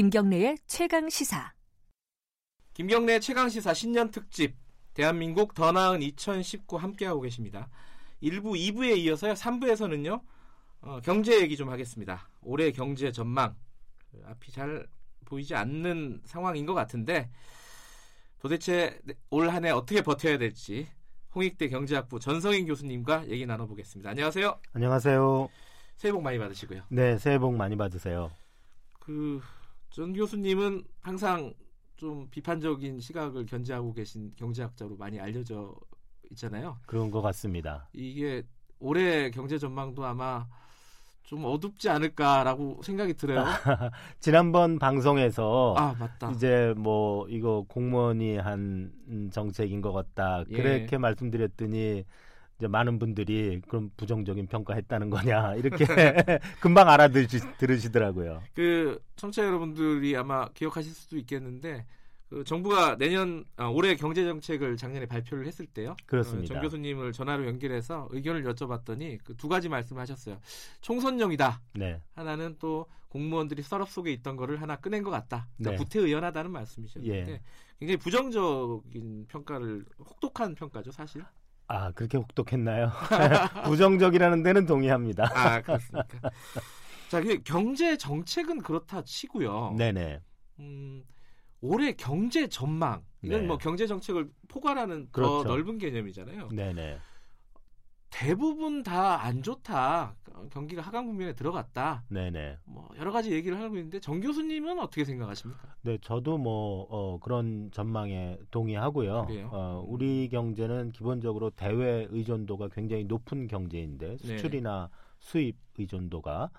김경래의 최강 시사. 김경래 최강 시사 신년 특집 대한민국 더 나은 2019 함께하고 계십니다. 1부, 2부에 이어서요. 3부에서는요. 어, 경제 얘기 좀 하겠습니다. 올해 경제 전망 그 앞이 잘 보이지 않는 상황인 것 같은데 도대체 올 한 해 어떻게 버텨야 될지 홍익대 경제학부 전성인 교수님과 얘기 나눠보겠습니다. 안녕하세요. 안녕하세요. 새해 복 많이 받으시고요. 네, 새해 복 많이 받으세요. 그 전 교수님은 항상 좀 비판적인 시각을 견지하고 계신 경제학자로 많이 알려져 있잖아요. 그런 것 같습니다. 이게 올해 경제 전망도 아마 좀 어둡지 않을까라고 생각이 들어요. 지난번 방송에서 아 맞다. 이제 뭐 이거 공무원이 한 정책인 것 같다 예. 그렇게 말씀드렸더니 이제 많은 분들이 그럼 부정적인 평가했다는 거냐 이렇게 금방 알아들으시더라고요. 그 청취자 여러분들이 아마 기억하실 수도 있겠는데 그 정부가 내년 아, 올해 경제 정책을 작년에 발표를 했을 때요. 그렇습니다. 어, 정 교수님을 전화로 연결해서 의견을 여쭤봤더니 그 두 가지 말씀하셨어요. 총선용이다. 네, 하나는 또 공무원들이 썰업 속에 있던 거를 하나 꺼낸 것 같다. 그러니까 네. 구태의연하다는 말씀이셨는데 예. 굉장히 부정적인 평가를 혹독한 평가죠, 사실. 아 그렇게 혹독했나요? 부정적이라는 데는 동의합니다. 아 그렇습니까? 자, 그 경제 정책은 그렇다 치고요. 네네. 음, 올해 경제 전망 이건 네. 뭐 경제 정책을 포괄하는 더 그렇죠. 넓은 개념이잖아요. 네네. 대부분 다 안 좋다. 경기가 하강 국면에 들어갔다. 네네. 뭐 여러 가지 얘기를 하고 있는데 정 교수님은 어떻게 생각하십니까? 네, 저도 뭐 어, 그런 전망에 동의하고요. 그래요? 어, 우리 경제는 기본적으로 대외 의존도가 굉장히 높은 경제인데 네. 수출이나 수입 의존도가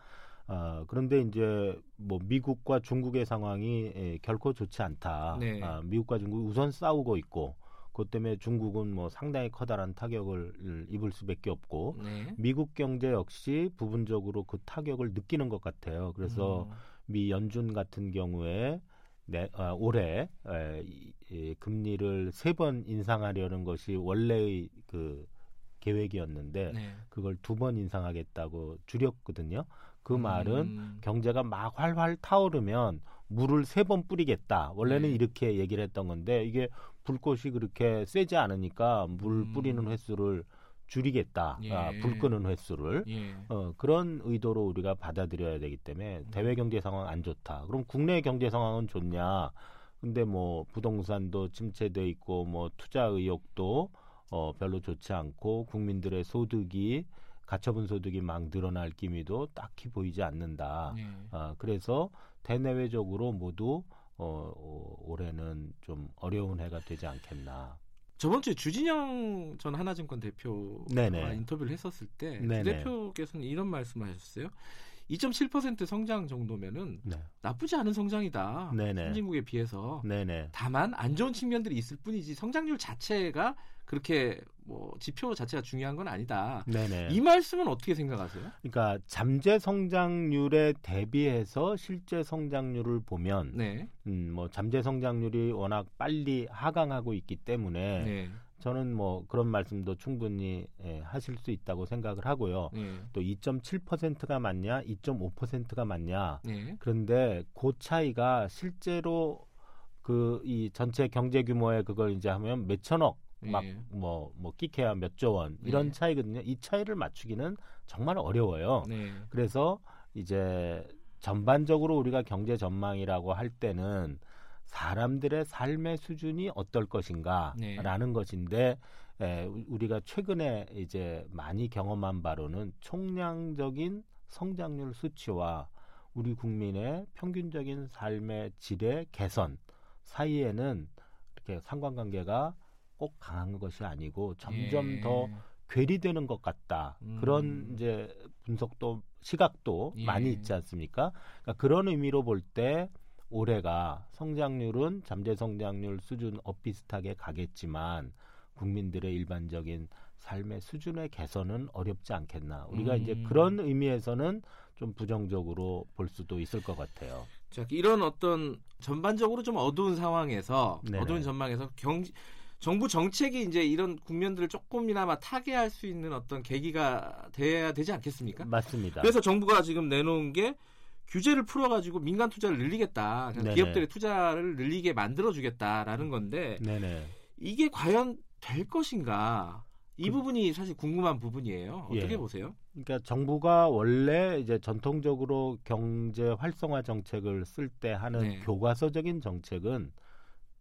어, 그런데 이제 뭐 미국과 중국의 상황이 에, 결코 좋지 않다. 네. 아, 미국과 중국이 우선 싸우고 있고 그것 때문에 중국은 뭐 상당히 커다란 타격을 입을 수밖에 없고 네. 미국 경제 역시 부분적으로 그 타격을 느끼는 것 같아요. 그래서 음, 미 연준 같은 경우에 내, 아, 올해 에, 이, 이 금리를 세 번 인상하려는 것이 원래의 그 계획이었는데 네. 그걸 두 번 인상하겠다고 줄였거든요. 그 말은 음, 경제가 막 활활 타오르면 물을 세 번 뿌리겠다. 원래는 네. 이렇게 얘기를 했던 건데 이게 불꽃이 그렇게 세지 않으니까 물 음. 뿌리는 횟수를 줄이겠다. 예. 아, 불 끄는 횟수를. 예. 어, 그런 의도로 우리가 받아들여야 되기 때문에 음. 대외 경제 상황 안 좋다. 그럼 국내 경제 상황은 좋냐? 근데 뭐 부동산도 침체돼 있고 뭐 투자 의욕도 어, 별로 좋지 않고 국민들의 소득이 가처분 소득이 막 늘어날 기미도 딱히 보이지 않는다. 예. 아, 그래서 대내외적으로 모두 어, 어, 올해는 좀 어려운 해가 되지 않겠나. 저번 주에 주진영 전 하나증권 대표와 네네. 인터뷰를 했었을 때주 네네. 대표께서는 이런 말씀하셨어요. 2.7% 성장 정도면은 네. 나쁘지 않은 성장이다. 네네. 선진국에 비해서. 네네. 다만 안 좋은 측면들이 있을 뿐이지 성장률 자체가 그렇게 뭐 지표 자체가 중요한 건 아니다. 네네. 이 말씀은 어떻게 생각하세요? 그러니까 잠재 성장률에 대비해서 실제 성장률을 보면 네. 음, 뭐 잠재 성장률이 워낙 빨리 하강하고 있기 때문에 네. 저는 뭐 그런 말씀도 충분히 예, 하실 수 있다고 생각을 하고요. 네. 또 2.7%가 맞냐, 2.5%가 맞냐. 네. 그런데 그 차이가 실제로 그 이 전체 경제 규모에 그걸 이제 하면 몇천억 막 예. 뭐뭐 끼케야 몇 조 원 이런 네. 차이거든요. 이 차이를 맞추기는 정말 어려워요. 네. 그래서 이제 전반적으로 우리가 경제 전망이라고 할 때는 사람들의 삶의 수준이 어떨 것인가라는 네. 것인데 에, 우- 우리가 최근에 이제 많이 경험한 바로는 총량적인 성장률 수치와 우리 국민의 평균적인 삶의 질의 개선 사이에는 이렇게 상관관계가 꼭 강한 것이 아니고 점점 예. 더 괴리되는 것 같다. 음. 그런 이제 분석도 시각도 예. 많이 있지 않습니까? 그러니까 그런 의미로 볼 때 올해가 성장률은 잠재 성장률 수준 엇비슷하게 가겠지만 국민들의 일반적인 삶의 수준의 개선은 어렵지 않겠나. 우리가 이제 음. 그런 의미에서는 좀 부정적으로 볼 수도 있을 것 같아요. 자, 이런 어떤 전반적으로 좀 어두운 상황에서 네네. 어두운 전망에서 경 정부 정책이 이제 이런 국면들을 조금이나마 타개할 수 있는 어떤 계기가 돼야 되지 않겠습니까? 맞습니다. 그래서 정부가 지금 내놓은 게 규제를 풀어가지고 민간 투자를 늘리겠다. 기업들의 투자를 늘리게 만들어주겠다라는 건데 네네. 이게 과연 될 것인가? 이 그- 부분이 사실 궁금한 부분이에요. 어떻게 예. 보세요? 그러니까 정부가 원래 이제 전통적으로 경제 활성화 정책을 쓸 때 하는 네. 교과서적인 정책은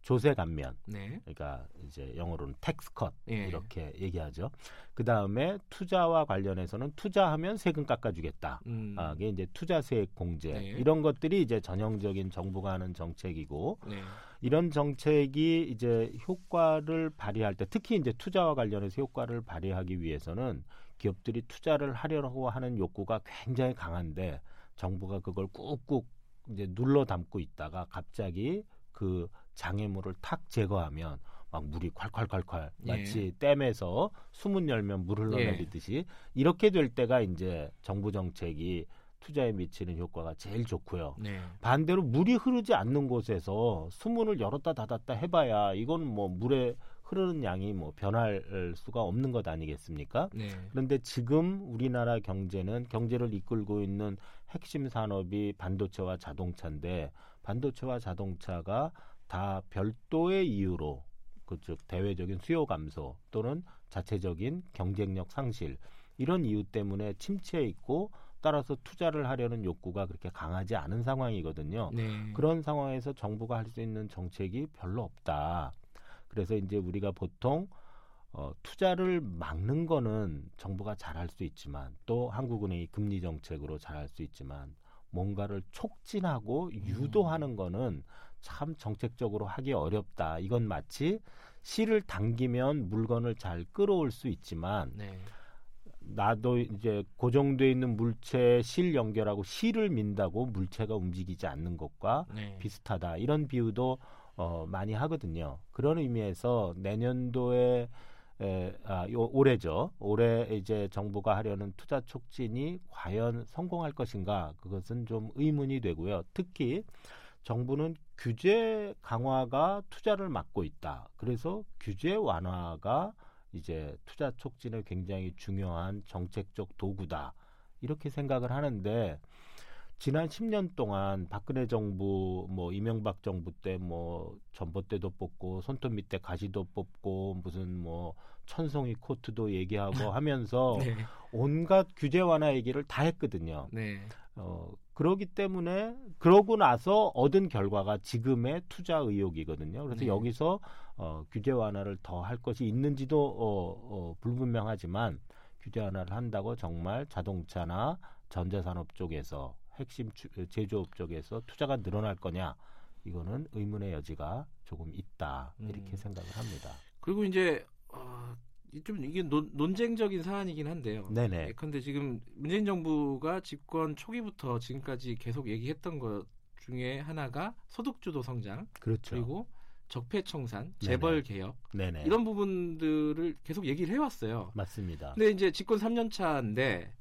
조세 감면, 네. 그러니까 이제 영어로는 tax cut 예. 이렇게 얘기하죠. 그 다음에 투자와 관련해서는 투자하면 세금 깎아주겠다. 음, 아, 이게 이제 투자세액 공제 네. 이런 것들이 이제 전형적인 정부가 하는 정책이고 네. 이런 정책이 이제 효과를 발휘할 때 특히 이제 투자와 관련해서 효과를 발휘하기 위해서는 기업들이 투자를 하려고 하는 욕구가 굉장히 강한데 정부가 그걸 꾹꾹 이제 눌러 담고 있다가 갑자기 그 장애물을 탁 제거하면 막 물이 콸콸콸콸 예. 마치 댐에서 수문 열면 물 흘러내리듯이 이렇게 될 때가 이제 정부 정책이 투자에 미치는 효과가 제일 좋고요. 네. 반대로 물이 흐르지 않는 곳에서 수문을 열었다 닫았다 해봐야 이건 뭐 물에 흐르는 양이 뭐 변할 수가 없는 것 아니겠습니까? 네. 그런데 지금 우리나라 경제는 경제를 이끌고 있는 핵심 산업이 반도체와 자동차인데 반도체와 자동차가 다 별도의 이유로 그즉 대외적인 수요 감소 또는 자체적인 경쟁력 상실 이런 이유 때문에 침체해 있고 따라서 투자를 하려는 욕구가 그렇게 강하지 않은 상황이거든요. 네. 그런 상황에서 정부가 할 수 있는 정책이 별로 없다. 그래서 이제 우리가 보통 어, 투자를 막는 거는 정부가 잘할 수 있지만 또 한국은행이 금리 정책으로 잘할 수 있지만 뭔가를 촉진하고 유도하는 거는 참 정책적으로 하기 어렵다. 이건 마치 실을 당기면 물건을 잘 끌어올 수 있지만 네. 나도 이제 고정돼 있는 물체에 실 연결하고 실을 민다고 물체가 움직이지 않는 것과 네. 비슷하다 이런 비유도 어, 많이 하거든요. 그런 의미에서 내년도에 에, 아, 요, 올해죠. 올해 이제 정부가 하려는 투자 촉진이 과연 성공할 것인가 그것은 좀 의문이 되고요. 특히 정부는 규제 강화가 투자를 막고 있다. 그래서 규제 완화가 이제 투자 촉진에 굉장히 중요한 정책적 도구다. 이렇게 생각을 하는데 지난 10년 동안 박근혜 정부 뭐 이명박 정부 때 뭐 전봇대도 뽑고 손톱 밑에 가시도 뽑고 무슨 뭐 천송이 코트도 얘기하고 하면서 네. 온갖 규제 완화 얘기를 다 했거든요. 네. 어, 그러기 때문에 그러고 나서 얻은 결과가 지금의 투자 의욕이거든요. 그래서 네. 여기서 어, 규제 완화를 더 할 것이 있는지도 어, 어, 불분명하지만 규제 완화를 한다고 정말 자동차나 전자산업 쪽에서 핵심 추- 제조업 쪽에서 투자가 늘어날 거냐 이거는 의문의 여지가 조금 있다 이렇게 음. 생각을 합니다. 그리고 이제 어, 좀 이게 논, 논쟁적인 사안이긴 한데요. 네네. 그런데 지금 문재인 정부가 집권 초기부터 지금까지 계속 얘기했던 것 중에 하나가 소득주도 성장 그렇죠. 그리고 적폐청산, 재벌 개혁 네네. 이런 부분들을 계속 얘기를 해왔어요. 맞습니다. 근데 이제 집권 3년 차인데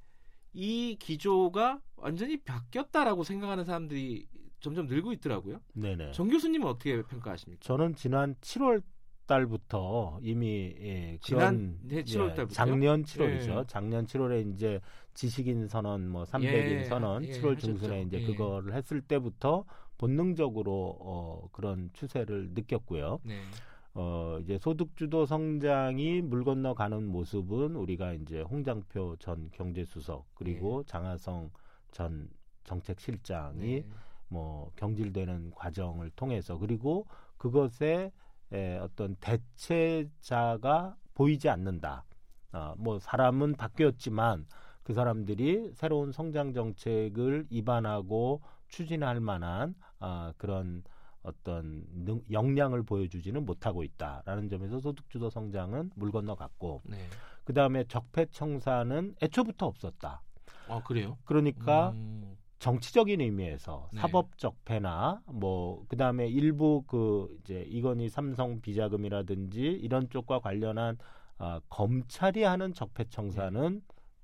이 기조가 완전히 바뀌었다라고 생각하는 사람들이 점점 늘고 있더라고요. 네네. 정 교수님은 어떻게 평가하십니까? 저는 지난 7월 달부터 이미 예, 지난 네, 7월 예, 달부터요? 작년 7월이죠. 예. 작년 7월에 이제 지식인 선언 뭐 300인 예, 선언 예, 7월 하셨죠. 중순에 이제 예. 그거를 했을 때부터 본능적으로 어, 그런 추세를 느꼈고요. 네. 어, 이제 소득주도 성장이 물 건너 가는 모습은 우리가 이제 홍장표 전 경제수석 그리고 장하성 전 정책실장이 네. 뭐 경질되는 과정을 통해서 그리고 그것에 에, 어떤 대체자가 보이지 않는다. 아, 뭐 사람은 바뀌었지만 그 사람들이 새로운 성장 정책을 입안하고 추진할 만한 아, 그런 어떤 능, 역량을 보여주지는 못하고 있다라는 점에서 소득주도 성장은 물 건너갔고 네. 그 다음에 적폐청산은 애초부터 없었다. 아 그래요? 그러니까 음, 정치적인 의미에서 네. 사법적 패나 뭐 그다음에 일부 그 이제 이건희 삼성 비자금이라든지 이런 쪽과 관련한 아, 검찰이 하는 적폐 청산은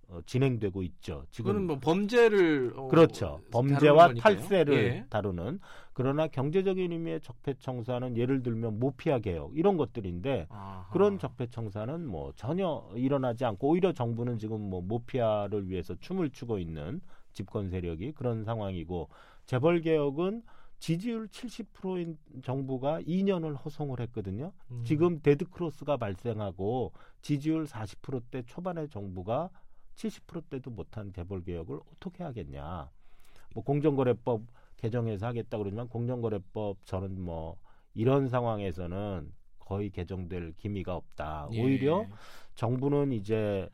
어, 진행되고 있죠. 지금 그거는 뭐 범죄를 어, 그렇죠. 범죄와. 탈세를 예. 다루는 그러나 경제적인 의미의 적폐 청산은 예를 들면 모피아 개혁 이런 것들인데 아하. 그런 적폐 청산은 뭐 전혀 일어나지 않고 오히려 정부는 지금 뭐 모피아를 위해서 춤을 추고 있는 집권 세력이 그런 상황이고 재벌 개혁은 지지율 70%인 정부가 2년을 허송을 했거든요. 음. 지금 dead cross가 발생하고 지지율 40%대 초반의 정부가 70%대도 못한 재벌 개혁을 어떻게 하겠냐. 뭐 공정거래법 개정해서 하겠다 그러지만 공정거래법 저는 뭐 이런 상황에서는 거의 개정될 기미가 없다. 예. 오히려 정부는 이제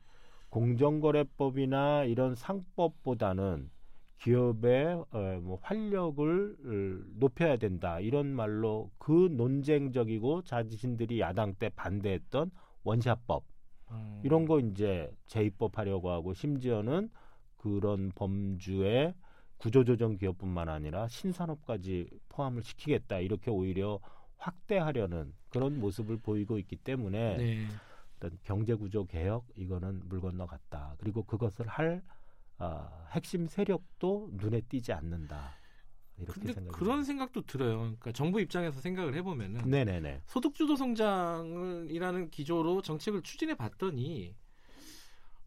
공정거래법이나 이런 상법보다는 기업의 어, 뭐 활력을 어, 높여야 된다 이런 말로 그 논쟁적이고 자신들이 야당 때 반대했던 원샷법 음. 이런 거 이제 재입법하려고 하고 심지어는 그런 범주에 구조조정 기업뿐만 아니라 신산업까지 포함을 시키겠다 이렇게 오히려 확대하려는 그런 모습을 보이고 있기 때문에 네. 어떤 경제 구조 개혁 이거는 물 건너갔다. 그리고 그것을 할 아, 핵심 세력도 눈에 띄지 않는다. 이렇게 근데 그런. 생각도 들어요. 그러니까 정부 입장에서 생각을 해보면은 네네네. 소득주도 성장이라는 기조로 정책을 추진해 봤더니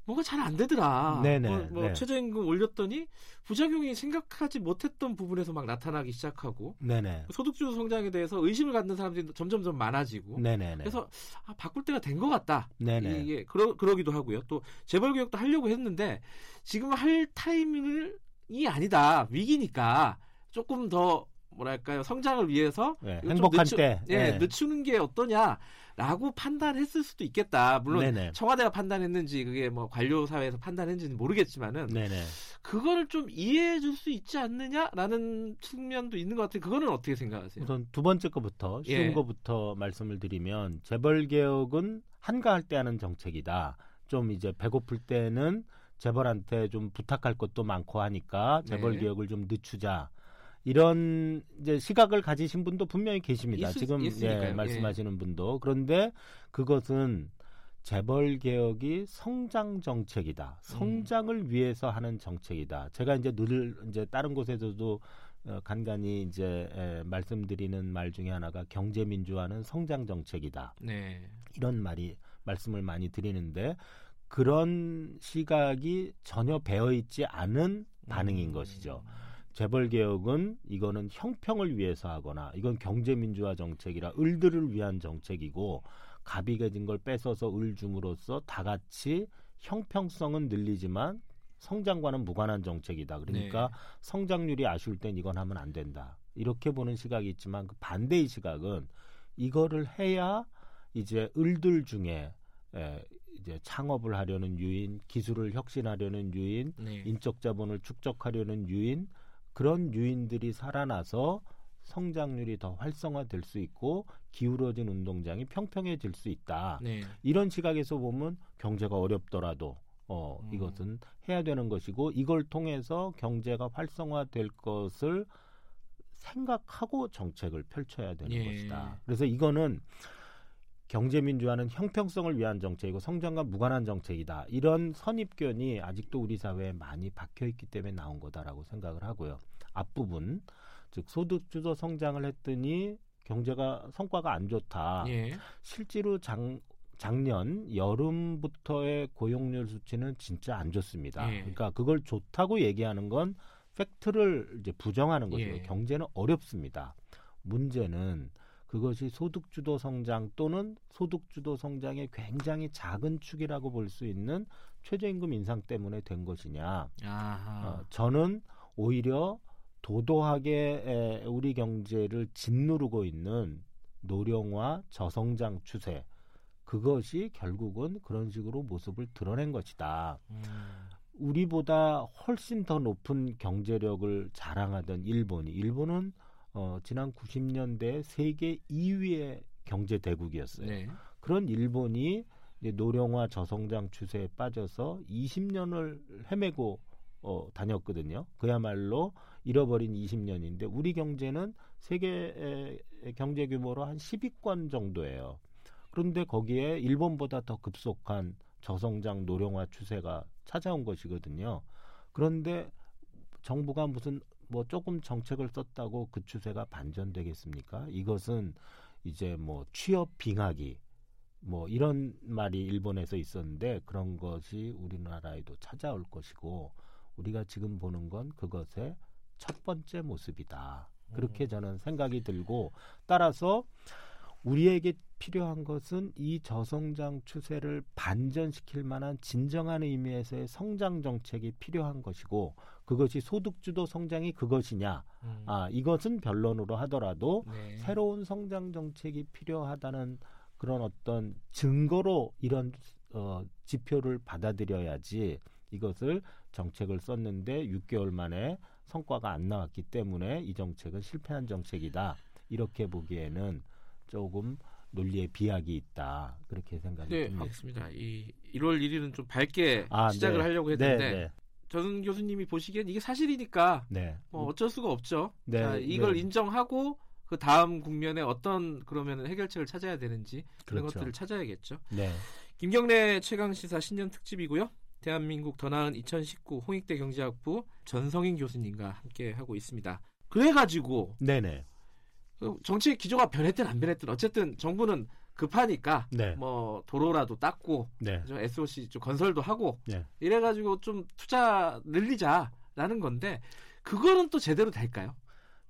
뭔가 잘 안 되더라. 네네, 뭐, 뭐 네. 최저임금 올렸더니 부작용이 생각하지 못했던 부분에서 막 나타나기 시작하고 네네. 소득주도 성장에 대해서 의심을 갖는 사람들이 점점점 많아지고 네네네. 그래서 아, 바꿀 때가 된 것 같다. 네네. 이게 그러, 그러기도 하고요. 또 재벌 개혁도 하려고 했는데 지금 할 타이밍이 아니다. 위기니까 조금 더 뭐랄까요 성장을 위해서 네, 행복한 늦추- 때. 예, 네. 늦추는 게 어떠냐라고 판단했을 수도 있겠다. 물론 네네. 청와대가 판단했는지 그게 뭐 관료 사회에서 판단했는지는 모르겠지만은 네네. 그거를 좀 이해해 줄 수 있지 않느냐라는 측면도 있는 것 같아요. 그거는 어떻게 생각하세요? 우선 두 번째 거부터 쉬운 예. 거부터 말씀을 드리면 재벌 개혁은 한가할 때 하는 정책이다. 좀 이제 배고플 때는 재벌한테 좀 부탁할 것도 많고 하니까 재벌 네. 개혁을 좀 늦추자. 이런 이제 시각을 가지신 분도 분명히 계십니다. 있을- 지금 있으니까요. 예, 말씀하시는 분도 그런데 그것은 재벌 개혁이 성장 정책이다. 성장을 위해서 하는 정책이다. 제가 이제 늘 이제 다른 곳에서도 어, 간간히 이제 에, 말씀드리는 말 중에 하나가 경제 민주화는 성장 정책이다. 네. 이런 말이 말씀을 많이 드리는데 그런 시각이 전혀 배어 있지 않은 반응인 음. 것이죠. 재벌 개혁은 이거는 형평을 위해서 하거나 이건 경제 민주화 정책이라 을들을 위한 정책이고 갑이 가진 걸 뺏어서 을 줌으로써 다 같이 형평성은 늘리지만 성장과는 무관한 정책이다. 그러니까 네. 성장률이 아쉬울 땐 이건 하면 안 된다. 이렇게 보는 시각이 있지만 그 반대의 시각은 이거를 해야 이제 을들 중에 에, 이제 창업을 하려는 유인, 기술을 혁신하려는 유인, 네. 인적 자본을 축적하려는 유인 그런 유인들이 살아나서 성장률이 더 활성화될 수 있고 기울어진 운동장이 평평해질 수 있다. 네. 이런 시각에서 보면 경제가 어렵더라도 어, 음. 이것은 해야 되는 것이고 이걸 통해서 경제가 활성화될 것을 생각하고 정책을 펼쳐야 되는 예. 것이다. 그래서 이거는 경제 민주화는 형평성을 위한 정책이고 성장과 무관한 정책이다. 이런 선입견이 아직도 우리 사회에 많이 박혀 있기 때문에 나온 거다라고 생각을 하고요. 앞부분 즉 소득 주도 성장을 했더니 경제가 성과가 안 좋다. 예. 실제로 장, 작년 여름부터의 고용률 수치는 진짜 안 좋습니다. 예. 그러니까 그걸 좋다고 얘기하는 건 팩트를 이제 부정하는 거죠. 예. 경제는 어렵습니다. 문제는 그것이 소득주도 성장 또는 소득주도 성장의 굉장히 작은 축이라고 볼 수 있는 최저임금 인상 때문에 된 것이냐. 아하. 어, 저는 오히려 도도하게 에, 우리 경제를 짓누르고 있는 노령화 저성장 추세 그것이 결국은 그런 식으로 모습을 드러낸 것이다. 음. 우리보다 훨씬 더 높은 경제력을 자랑하던 일본이 일본은 어, 지난 90년대 세계 2위의 경제 대국이었어요. 네. 그런 일본이 노령화 저성장 추세에 빠져서 20년을 헤매고 어, 다녔거든요. 그야말로 잃어버린 20년인데 우리 경제는 세계 경제 규모로 한 10위권 정도예요. 그런데 거기에 일본보다 더 급속한 저성장 노령화 추세가 찾아온 것이거든요. 그런데 정부가 무슨 뭐 조금 정책을 썼다고 그 추세가 반전되겠습니까? 이것은 이제 뭐 취업 빙하기 뭐 이런 말이 일본에서 있었는데 그런 것이 우리나라에도 찾아올 것이고 우리가 지금 보는 건 그것의 첫 번째 모습이다. 그렇게 저는 생각이 들고 따라서 우리에게 필요한 것은 이 저성장 추세를 반전시킬 만한 진정한 의미에서의 성장 정책이 필요한 것이고 그것이 소득주도 성장이 그것이냐 음. 아 이것은 변론으로 하더라도 네. 새로운 성장 정책이 필요하다는 그런 어떤 증거로 이런 어, 지표를 받아들여야지 이것을 정책을 썼는데 6개월 만에 성과가 안 나왔기 때문에 이 정책은 실패한 정책이다 이렇게 보기에는 조금 논리에 비약이 있다 그렇게 생각이 네, 듭니다. 알겠습니다. 이 1월 1일은 좀 밝게 아, 시작을 네. 하려고 네, 했는데 네, 전 교수님이 보시기엔 이게 사실이니까 네. 뭐 어쩔 수가 없죠. 네, 자, 이걸 네. 인정하고 그 다음 국면에 어떤 그러면 해결책을 찾아야 되는지 그런 그렇죠. 것들을 찾아야겠죠. 네. 김경래 최강 시사 신년 특집이고요. 대한민국 더 나은 2019 홍익대 경제학부 전성인 교수님과 함께 하고 있습니다. 그래 가지고 네네. 그 정치 기조가 변했든 안 변했든 어쨌든 정부는 급하니까 네. 뭐 도로라도 닦고 네. 좀 SOC 좀 건설도 하고 네. 이래가지고 좀 투자 늘리자라는 건데 그거는 또 제대로 될까요?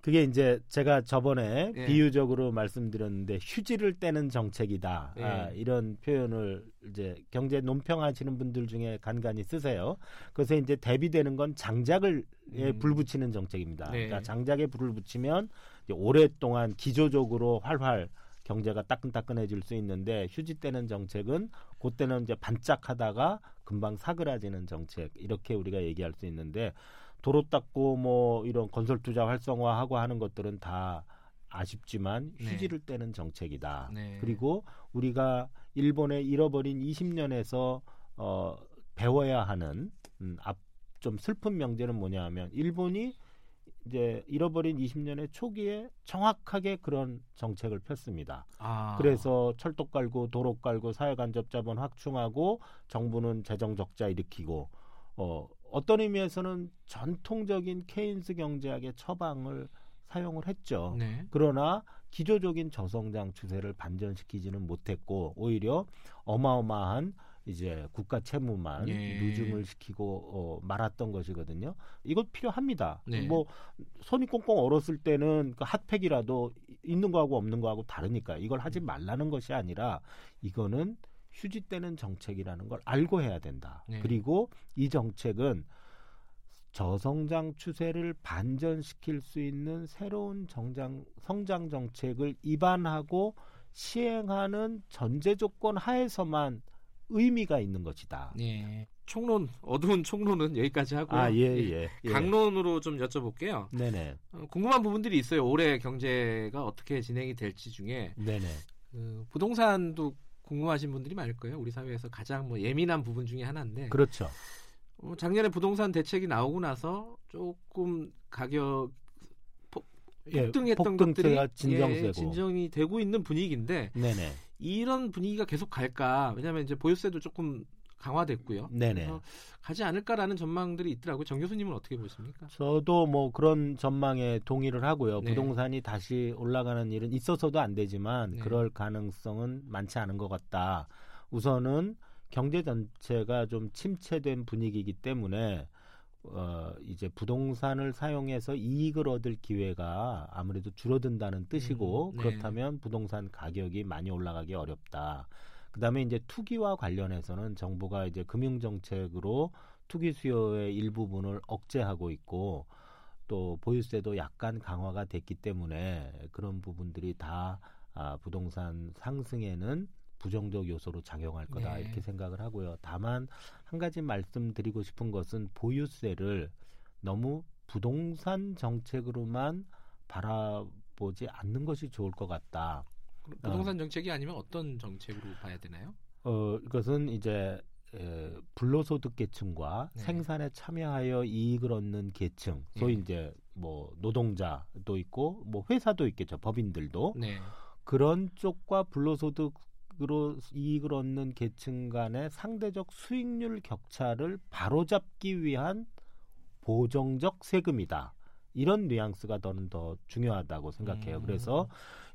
그게 이제 제가 저번에 예. 비유적으로 말씀드렸는데 휴지를 떼는 정책이다 예. 아, 이런 표현을 이제 경제 논평하시는 분들 중에 간간히 쓰세요. 그래서 이제 대비되는 건 장작을 에 음. 불 붙이는 정책입니다. 네. 그러니까 장작에 불을 붙이면 오랫동안 기조적으로 활활 경제가 따끈따끈해질 수 있는데 휴지 떼는 정책은 그때는 이제 반짝하다가 금방 사그라지는 정책 이렇게 우리가 얘기할 수 있는데 도로 닦고 뭐 이런 건설 투자 활성화하고 하는 것들은 다 아쉽지만 네. 휴지를 떼는 정책이다. 네. 그리고 우리가 일본의 잃어버린 20년에서 어 배워야 하는 음, 앞좀 슬픈 명제는 뭐냐 하면 일본이 이제 잃어버린 20년의 초기에 정확하게 그런 정책을 폈습니다. 아. 그래서 철도 깔고 도로 깔고 사회 간접 자본 확충하고 정부는 재정 적자 일으키고 어 어떤 의미에서는 전통적인 케인스 경제학의 처방을 사용을 했죠. 네. 그러나 기조적인 저성장 추세를 반전시키지는 못했고 오히려 어마어마한 이제 국가 채무만 예. 누중을 시키고 어, 말았던 것이거든요. 이것 필요합니다. 네. 뭐 손이 꽁꽁 얼었을 때는 그 핫팩이라도 있는 거하고 없는 거하고 다르니까 이걸 하지 음. 말라는 것이 아니라 이거는 휴지 떼는 정책이라는 걸 알고 해야 된다. 네. 그리고 이 정책은 저성장 추세를 반전시킬 수 있는 새로운 정장 성장 정책을 입안하고 시행하는 전제 조건 하에서만 의미가 있는 것이다. 네. 총론 어두운 총론은 여기까지 하고요. 아, 예, 예. 예. 강론으로 좀 여쭤볼게요. 네네. 어, 궁금한 부분들이 있어요. 올해 경제가 어떻게 진행이 될지 중에 네네. 그 부동산도 궁금하신 분들이 많을 거예요. 우리 사회에서 가장 뭐 예민한 부분 중에 하나인데 그렇죠. 어, 작년에 부동산 대책이 나오고 나서 조금 가격 폭- 예, 폭등했던 폭등세가 것들이 진정세고. 예, 진정이 되고 있는 분위기인데 네네. 이런 분위기가 계속 갈까? 왜냐하면 이제 보유세도 조금 강화됐고요. 네네. 가지 않을까라는 전망들이 있더라고요. 정 교수님은 어떻게 보십니까? 저도 뭐 그런 전망에 동의를 하고요. 네. 부동산이 다시 올라가는 일은 있어서도 안 되지만 네. 그럴 가능성은 많지 않은 것 같다. 우선은 경제 전체가 좀 침체된 분위기이기 때문에 어, 이제 부동산을 사용해서 이익을 얻을 기회가 아무래도 줄어든다는 뜻이고 음, 네. 그렇다면 부동산 가격이 많이 올라가기 어렵다. 그다음에 이제 투기와 관련해서는 정부가 이제 금융 정책으로 투기 수요의 일부분을 억제하고 있고 또 보유세도 약간 강화가 됐기 때문에 그런 부분들이 다 아, 부동산 상승에는 부정적 요소로 작용할 거다 네. 이렇게 생각을 하고요. 다만 한 가지 말씀드리고 싶은 것은 보유세를 너무 부동산 정책으로만 바라보지 않는 것이 좋을 것 같다. 그럼 부동산 정책이 아니면 어떤 정책으로 봐야 되나요? 어, 이것은 이제 에, 불로소득 계층과 네. 생산에 참여하여 이익을 얻는 계층, 소위 예. 이제 뭐 노동자도 있고 뭐 회사도 있겠죠, 법인들도 네. 그런 쪽과 불로소득으로 이익을 얻는 계층 간의 상대적 수익률 격차를 바로잡기 위한 보정적 세금이다. 이런 뉘앙스가 저는 더 중요하다고 생각해요. 음. 그래서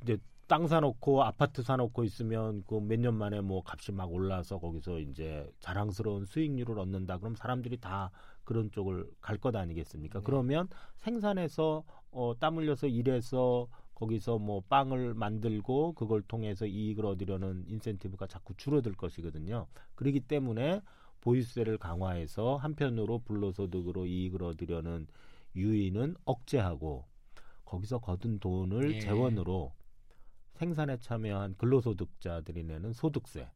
이제 땅 사놓고 아파트 사놓고 있으면 그 몇 년 만에 뭐 값이 막 올라서 거기서 이제 자랑스러운 수익률을 얻는다. 그럼 사람들이 다 그런 쪽을 갈 것 아니겠습니까? 네. 그러면 생산해서 어, 땀 흘려서 일해서 거기서 뭐 빵을 만들고 그걸 통해서 이익을 얻으려는 인센티브가 자꾸 줄어들 것이거든요. 그렇기 때문에 보유세를 강화해서 한편으로 불로소득으로 이익을 얻으려는 유인은 억제하고 거기서 거둔 돈을 예. 재원으로 생산에 참여한 근로소득자들이 내는 소득세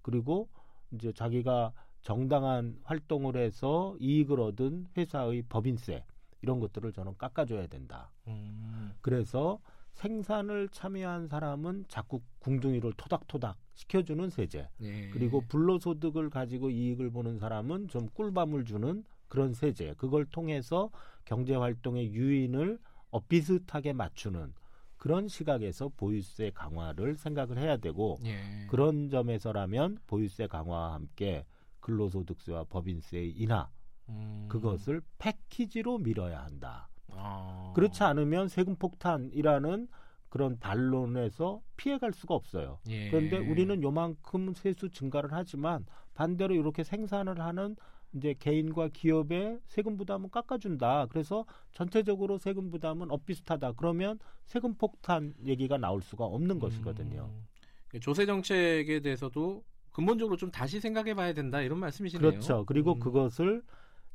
그리고 이제 자기가 정당한 활동을 해서 이익을 얻은 회사의 법인세 이런 것들을 저는 깎아줘야 된다. 음. 그래서 생산을 참여한 사람은 자꾸 궁둥이를 토닥토닥 시켜주는 세제 네. 그리고 불로소득을 가지고 이익을 보는 사람은 좀 꿀밤을 주는 그런 세제 그걸 통해서 경제 활동의 유인을 어, 비슷하게 맞추는 그런 시각에서 보유세 강화를 생각을 해야 되고 예. 그런 점에서라면 보유세 강화와 함께 근로소득세와 법인세의 인하 음. 그것을 패키지로 밀어야 한다. 아. 그렇지 않으면 세금 폭탄이라는 그런 반론에서 피해갈 수가 없어요. 예. 그런데 우리는 요만큼 세수 증가를 하지만 반대로 이렇게 생산을 하는 이제 개인과 기업의 세금 부담은 깎아준다. 그래서 전체적으로 세금 부담은 엇비슷하다. 그러면 세금 폭탄 얘기가 나올 수가 없는 것이거든요. 음. 조세 정책에 대해서도 근본적으로 좀 다시 생각해 봐야 된다 이런 말씀이시네요. 그렇죠. 그리고 음. 그것을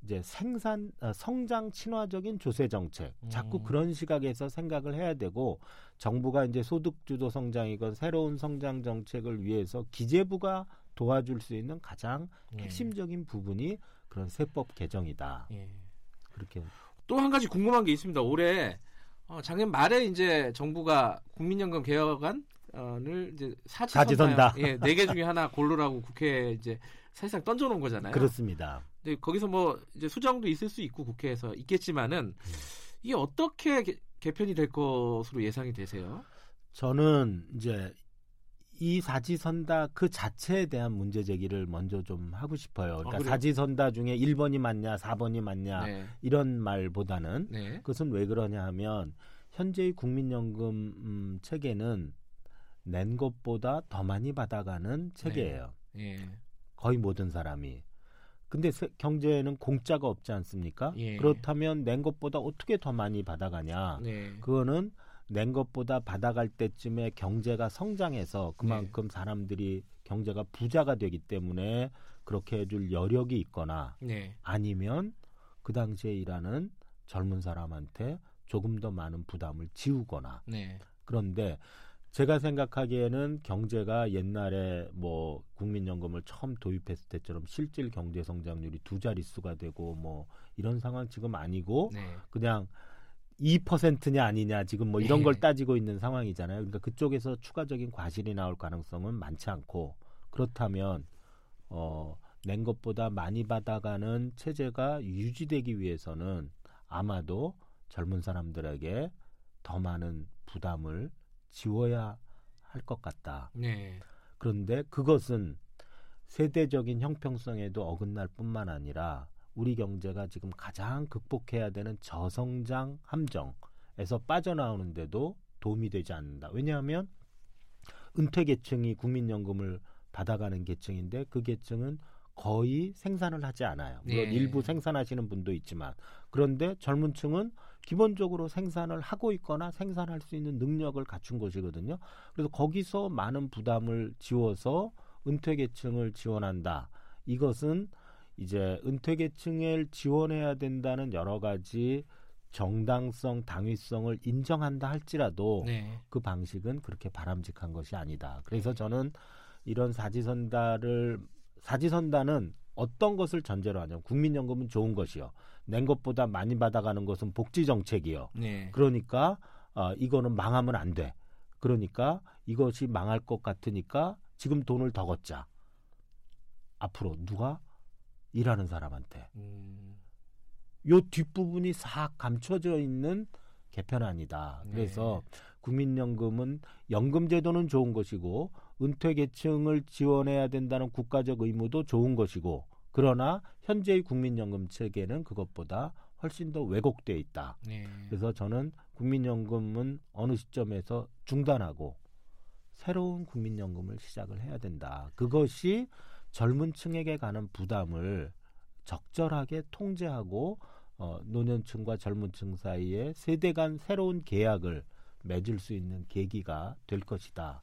이제 생산 아, 성장 친화적인 조세 정책 자꾸 음. 그런 시각에서 생각을 해야 되고 정부가 이제 소득 주도 성장이건 새로운 성장 정책을 위해서 기재부가 도와줄 수 있는 가장 예. 핵심적인 부분이 그런 세법 개정이다. 예. 그렇게 또 한 가지 궁금한 게 있습니다. 올해 어, 작년 말에 이제 정부가 국민연금 개혁안을 이제 사지선다. 예, 네 개 중에 하나 고르라고 국회에 이제 사실상 던져놓은 거잖아요. 그렇습니다. 근데 거기서 뭐 이제 수정도 있을 수 있고 국회에서 있겠지만은 이게 어떻게 개, 개편이 될 것으로 예상이 되세요? 저는 이제 이 사지선다 그 자체에 대한 문제 제기를 먼저 좀 하고 싶어요. 그러니까 아? 사지선다 중에 1번이 맞냐, 4번이 맞냐 네. 이런 말보다는 네. 그것은 왜 그러냐 하면 현재의 국민연금 음, 체계는 낸 것보다 더 많이 받아가는 체계예요. 예. 거의 모든 사람이. 근데 세- 경제에는 공짜가 없지 않습니까? 예. 그렇다면 낸 것보다 어떻게 더 많이 받아가냐? 네. 그거는 낸 것보다 받아갈 때쯤에 경제가 성장해서 그만큼 사람들이 경제가 부자가 되기 때문에 그렇게 해줄 여력이 있거나 네. 아니면 그 당시에 일하는 젊은 사람한테 조금 더 많은 부담을 지우거나 네. 그런데 제가 생각하기에는 경제가 옛날에 뭐 국민연금을 처음 도입했을 때처럼 실질 경제 성장률이 두 자릿수가 되고 뭐 이런 상황 지금 아니고 네. 그냥 2%냐 아니냐 지금 뭐 이런 네. 걸 따지고 있는 상황이잖아요. 그러니까 그쪽에서 추가적인 과실이 나올 가능성은 많지 않고 그렇다면 어, 낸 것보다 많이 받아가는 체제가 유지되기 위해서는 아마도 젊은 사람들에게 더 많은 부담을 지워야 할 것 같다. 네. 그런데 그것은 세대적인 형평성에도 어긋날 뿐만 아니라 우리 경제가 지금 가장 극복해야 되는 저성장 함정에서 빠져나오는데도 도움이 되지 않는다. 왜냐하면 은퇴 계층이 국민연금을 받아가는 계층인데 그 계층은 거의 생산을 하지 않아요. 물론 네. 일부 생산하시는 분도 있지만 그런데 젊은 층은 기본적으로 생산을 하고 있거나 생산할 수 있는 능력을 갖춘 것이거든요. 그래서 거기서 많은 부담을 지워서 은퇴 계층을 지원한다. 이것은 이제 은퇴 계층을 지원해야 된다는 여러 가지 정당성, 당위성을 인정한다 할지라도 네. 그 방식은 그렇게 바람직한 것이 아니다. 그래서 저는 이런 사지선다를 사지선다는 어떤 것을 전제로 하냐면 국민연금은 좋은 것이요. 낸 것보다 많이 받아가는 것은 복지 정책이요. 네. 그러니까 어, 이거는 망하면 안 돼. 그러니까 이것이 망할 것 같으니까 지금 돈을 더 걷자. 앞으로 누가 일하는 사람한테 음, 요 뒷부분이 싹 감춰져 있는 개편안이다. 네. 그래서 국민연금은 연금제도는 좋은 것이고 은퇴 계층을 지원해야 된다는 국가적 의무도 좋은 것이고 그러나 현재의 국민연금 체계는 그것보다 훨씬 더 왜곡돼 있다. 네. 그래서 저는 국민연금은 어느 시점에서 중단하고 새로운 국민연금을 시작을 해야 된다. 그것이 젊은 층에게 가는 부담을 적절하게 통제하고 어, 노년층과 젊은층 사이에 세대 간 새로운 계약을 맺을 수 있는 계기가 될 것이다.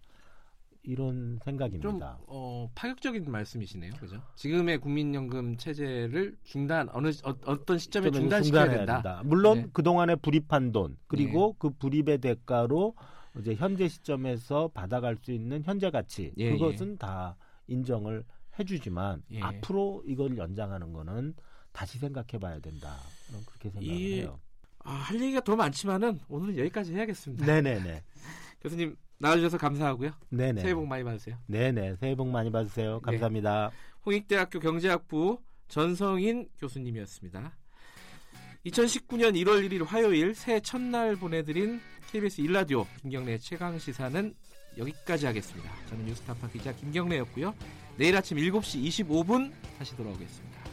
이런 좀 생각입니다. 어, 파격적인 말씀이시네요. 그죠? 지금의 국민연금 체제를 중단 어느 어, 떤 시점에 좀 중단시켜야 중단해야 된다. 물론 네. 그 동안에 불입한 돈 그리고 그 불입의 대가로 이제 현재 시점에서 받아갈 수 있는 현재 가치 예, 그것은 다 인정을 해주지만 예. 앞으로 이걸 연장하는 거는 다시 생각해봐야 된다. 그렇게 생각을 이- 해요. 아, 할 얘기가 더 많지만은 오늘은 여기까지 해야겠습니다. 네네네. 교수님 나와주셔서 감사하고요. 네네. 새해 복 많이 받으세요. 네네. 새해 복 많이 받으세요. 감사합니다. 홍익대학교 경제학부 전성인 교수님이었습니다. 2019년 1월 1일 화요일 새해 첫날 보내드린 KBS 일라디오 김경래 최강 시사는 여기까지 하겠습니다. 저는 뉴스타파 기자 김경래였고요. 내일 아침 7시 25분 다시 돌아오겠습니다.